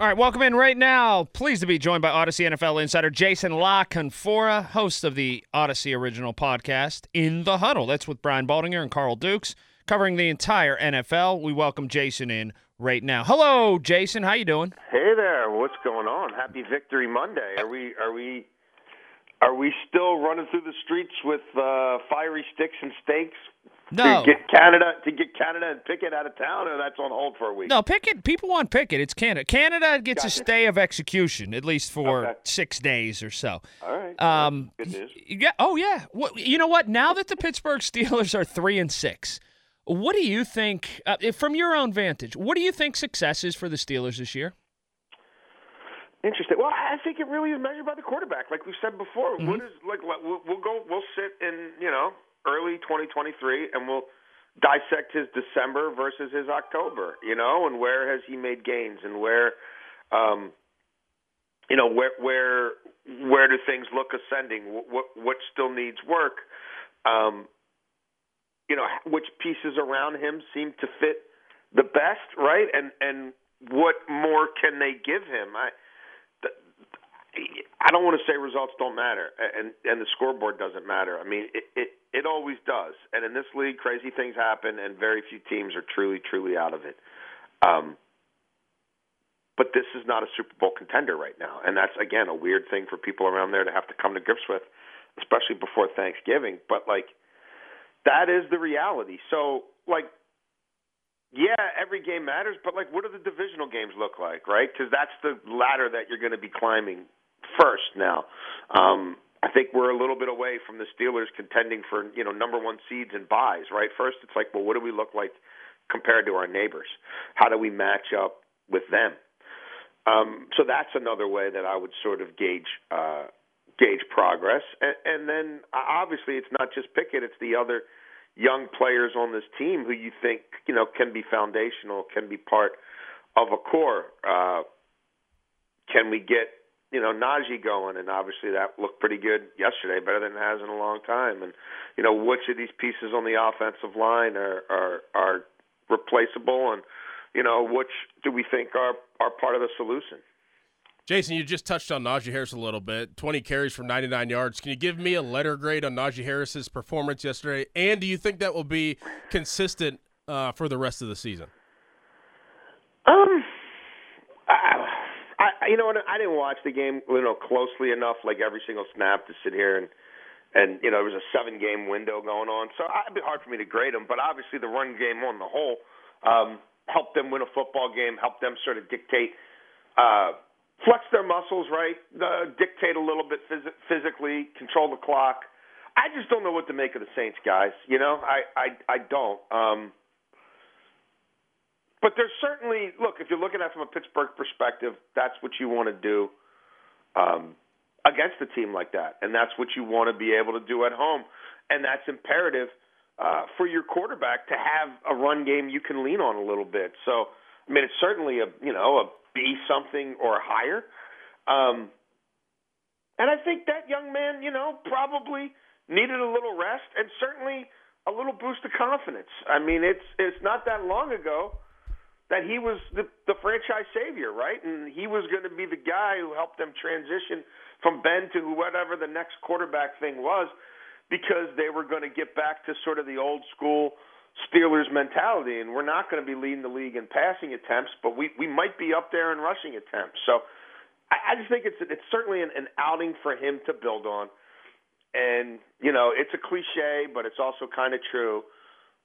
All right, welcome in right now. Pleased to be joined by Odyssey NFL insider Jason La Canfora, host of the Odyssey original podcast, In the Huddle. That's with Brian Baldinger and Carl Dukes, covering the entire NFL. We welcome Jason in right now. Hello, Jason. How you doing? Hey there. What's going on? Happy Victory Monday. Are we are we are we still running through the streets with uh, fiery sticks and stakes No. to get Canada to get Canada and Pickett out of town, or that's on hold for a week? No, Pickett. People want Pickett. It's Canada. Canada gets a stay of execution, at least for Okay. six days or so. All right. Um, Good news. Yeah. Oh, yeah. What, you know what? Now that the Pittsburgh Steelers are three and six, what do you think, uh, from your own vantage, what do you think success is for the Steelers this year? Interesting. Well, I think it really is measured by the quarterback, like we said before. Mm-hmm. What is like? We'll, we'll go. We'll sit and you know early 2023, and we'll dissect his December versus his October. You know, and where has he made gains, and where, um, you know, where where where do things look ascending? What what, still needs work? Um, you know, which pieces around him seem to fit the best, right? And and what more can they give him? I I don't want to say results don't matter, and and the scoreboard doesn't matter. I mean, it it, it always does. And in this league, crazy things happen, and very few teams are truly truly out of it. Um, but this is not a Super Bowl contender right now, and that's again a weird thing for people around there to have to come to grips with, especially before Thanksgiving. But like, that is the reality. So like yeah, every game matters, but like, what do the divisional games look like, right? Because that's the ladder that you're going to be climbing first. Now, um, I think we're a little bit away from the Steelers contending for you know number one seeds and buys, right? First, it's like, well, what do we look like compared to our neighbors? How do we match up with them? Um, so that's another way that I would sort of gauge uh, gauge progress, and, and then obviously it's not just Pickett; it's the other young players on this team who you think you know can be foundational, can be part of a core. Uh, can we get you know Najee going? And obviously that looked pretty good yesterday, better than it has in a long time. And you know which of these pieces on the offensive line are are, are replaceable, and you know which do we think are are part of the solution? Jason, you just touched on Najee Harris a little bit. 20 carries from 99 yards. Can you give me a letter grade on Najee Harris's performance yesterday? And do you think that will be consistent uh, for the rest of the season? Um, you know? I didn't watch the game you know closely enough, like every single snap, to sit here and and you know there was a seven game window going on, so it'd be hard for me to grade them. But obviously, the run game on the whole um, helped them win a football game, helped them sort of dictate. Uh, flex their muscles, right? Uh, dictate a little bit phys- physically, control the clock. I just don't know what to make of the Saints, guys. You know, I I, I don't. Um, but there's certainly look if you're looking at it from a Pittsburgh perspective, that's what you want to do um, against a team like that, and that's what you want to be able to do at home, and that's imperative uh, for your quarterback to have a run game you can lean on a little bit. So, I mean, it's certainly a you know a B something or higher, um, and I think that young man, you know, probably needed a little rest and certainly a little boost of confidence. I mean, it's it's not that long ago that he was the, the franchise savior, right? And he was going to be the guy who helped them transition from Ben to whatever the next quarterback thing was, because they were going to get back to sort of the old school Steelers mentality. And we're not going to be leading the league in passing attempts, but we we might be up there in rushing attempts. So I, I just think it's it's certainly an, an outing for him to build on. And you know, it's a cliche, but it's also kind of true.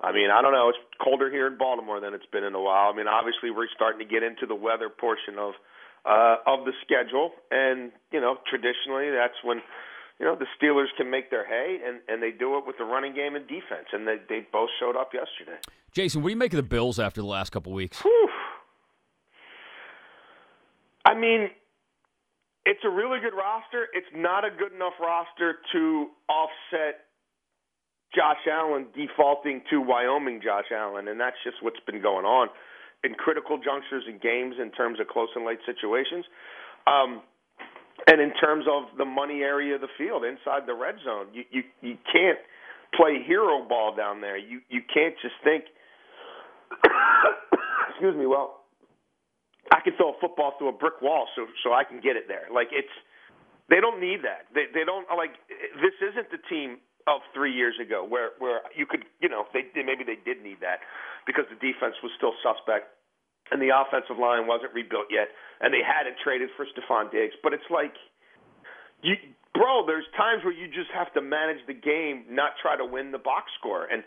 I mean, I don't know. It's colder here in Baltimore than it's been in a while. I mean, obviously we're starting to get into the weather portion of uh, of the schedule, and you know, traditionally that's when you know the Steelers can make their hay, and and they do it with the running game and defense, and they they both showed up yesterday. Jason, what do you make of the Bills after the last couple weeks? Whew. I mean, it's a really good roster. It's not a good enough roster to offset Josh Allen defaulting to Wyoming Josh Allen, and that's just what's been going on in critical junctures in games in terms of close and late situations. Um, and in terms of the money area of the field inside the red zone, you you, you can't play hero ball down there. You you can't just think excuse me, well, I can throw a football through a brick wall so so I can get it there. Like it's they don't need that. They they don't like this isn't the team of 3 years ago where where you could, you know, they maybe they did need that because the defense was still suspect and the offensive line wasn't rebuilt yet and they hadn't traded for Stefon Diggs. But it's like you bro, there's times where you just have to manage the game, not try to win the box score. And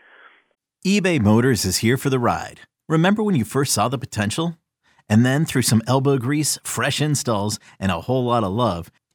eBay Motors is here for the ride. Remember when you first saw the potential? And then through some elbow grease, fresh installs, and a whole lot of love,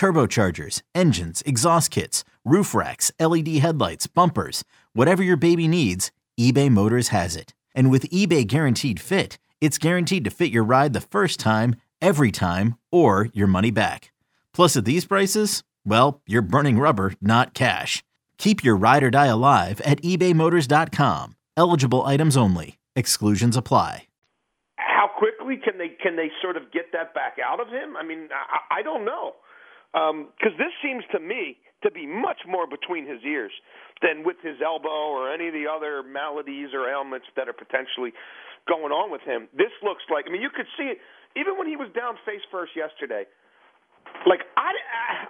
turbochargers, engines, exhaust kits, roof racks, LED headlights, bumpers, whatever your baby needs, eBay Motors has it. And with eBay Guaranteed Fit, it's guaranteed to fit your ride the first time, every time, or your money back. Plus, at these prices, well, you're burning rubber, not cash. Keep your ride or die alive at ebaymotors.com. Eligible items only. Exclusions apply. how quickly can they can they sort of get that back out of him? I mean, I, I don't know because um, this seems to me to be much more between his ears than with his elbow or any of the other maladies or ailments that are potentially going on with him. This looks like I mean, you could see it even when he was down face first yesterday. Like I,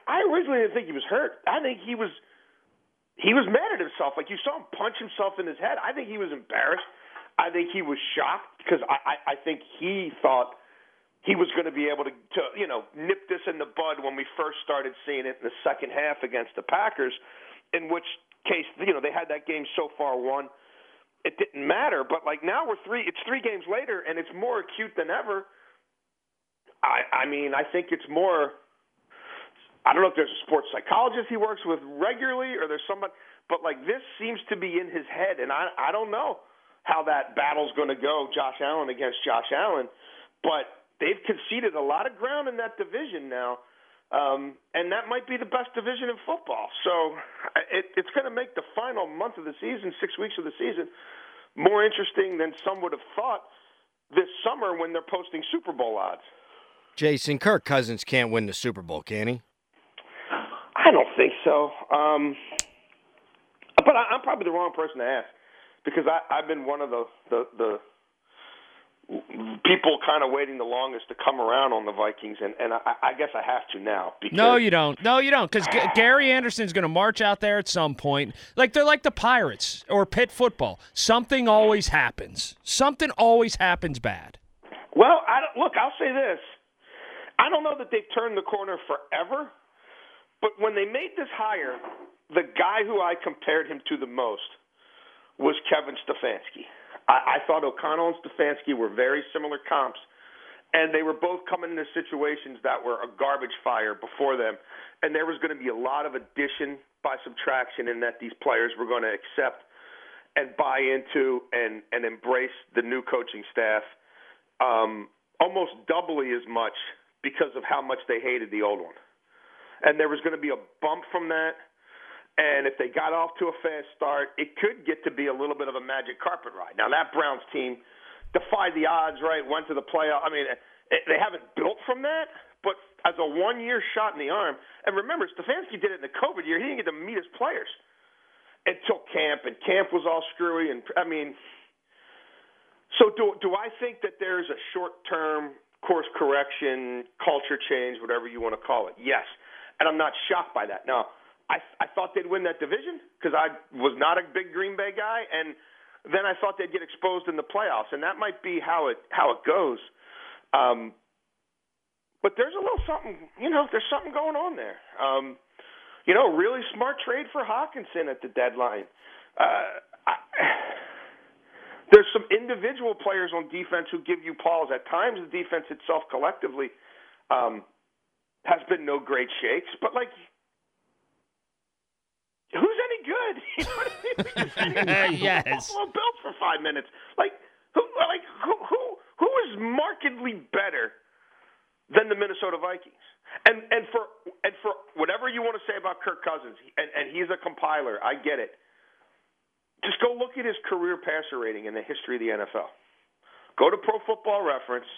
I originally didn't think he was hurt. I think he was he was mad at himself. Like you saw him punch himself in his head. I think he was embarrassed. I think he was shocked because I, I, I think he thought he was going to be able to, to, you know, nip this in the bud when we first started seeing it in the second half against the Packers, in which case, you know, they had that game so far won. It didn't matter, but like now we're three. It's three games later, and it's more acute than ever. I, I mean, I think it's more I don't know if there's a sports psychologist he works with regularly or there's somebody, but like this seems to be in his head, and I I don't know how that battle's going to go, Josh Allen against Josh Allen, but they've conceded a lot of ground in that division now. Um, and that might be the best division in football. So it, it's going to make the final month of the season, six weeks of the season, more interesting than some would have thought this summer when they're posting Super Bowl odds. Jason, Kirk Cousins can't win the Super Bowl, can he? I don't think so. Um, but I, I'm probably the wrong person to ask because I, I've been one of the the, the people kind of waiting the longest to come around on the Vikings, and and I, I guess I have to now. Because no, you don't. No, you don't, because G- Gary Anderson's going to march out there at some point. Like they're like the Pirates or Pitt football. Something always happens. Something always happens bad. Well, I don't, look. I'll say this. I don't know that they've turned the corner forever, but when they made this hire, the guy who I compared him to the most was Kevin Stefanski. I, I thought O'Connell and Stefanski were very similar comps, and they were both coming into situations that were a garbage fire before them, and there was going to be a lot of addition by subtraction in that these players were going to accept and buy into and and embrace the new coaching staff um, almost doubly as much because of how much they hated the old one and there was going to be a bump from that. And if they got off to a fast start, it could get to be a little bit of a magic carpet ride. Now that Browns team defied the odds, right? Went to the playoff. I mean, it, they haven't built from that, but as a one-year shot in the arm. And remember, Stefanski did it in the COVID year. He didn't get to meet his players until camp, and camp was all screwy. And I mean, So do do I think that there's a short term course correction, culture change, whatever you want to call it? Yes, and I'm not shocked by that. Now, I I thought they'd win that division because I was not a big Green Bay guy, and then I thought they'd get exposed in the playoffs, and that might be how it how it goes. Um, but there's a little something, you know, there's something going on there. Um, you know, really smart trade for Hockenson at the deadline. Uh, I, there's some individual players on defense who give you pause. At times, the defense itself collectively um, has been no great shakes, but like, who's any good? You know what I mean? Yes. Buffalo Bills for five minutes. Like, who? Like, who? Who? Who is markedly better than the Minnesota Vikings? And and for and for whatever you want to say about Kirk Cousins, and, and he's a compiler, I get it. Just go look at his career passer rating in the history of the NFL. Go to Pro Football Reference,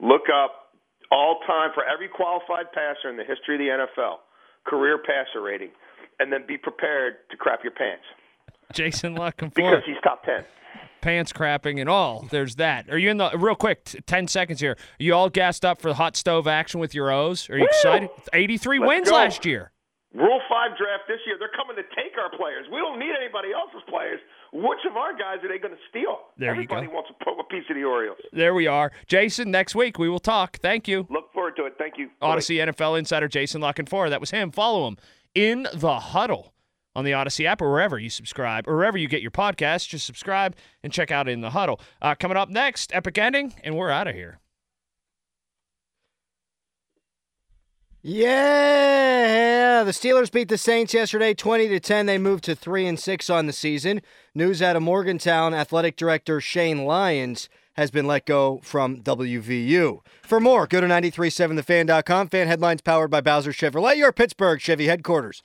look up all time for every qualified passer in the history of the NFL, career passer rating, and then be prepared to crap your pants Jason La because he's top ten. pants crapping and all. There's that. Are you in the real quick? t- Ten seconds here. Are you all gassed up for the hot stove action with your O's? Are you Woo! excited? 83 Let's wins go. last year. Rule five draft this year. They're coming to take our players. We don't need anybody else's players. Which of our guys are they going to steal? There you Everybody go. wants a, a piece of the Orioles. There we are. Jason, next week we will talk. Thank you. Look forward to it. Thank you. Odyssey NFL insider Jason La Canfora. That was him. Follow him in the huddle on the Odyssey app or wherever you subscribe or wherever you get your podcast. Just subscribe and check out in the huddle. Uh, coming up next, epic ending, and we're out of here. Yeah, the Steelers beat the Saints yesterday 20 to 10. They moved to 3 and 6 on the season. News out of Morgantown, athletic director Shane Lyons has been let go from WVU. For more, go to 937thefan.com. Fan headlines powered by Bowser Chevrolet, your Pittsburgh Chevy headquarters.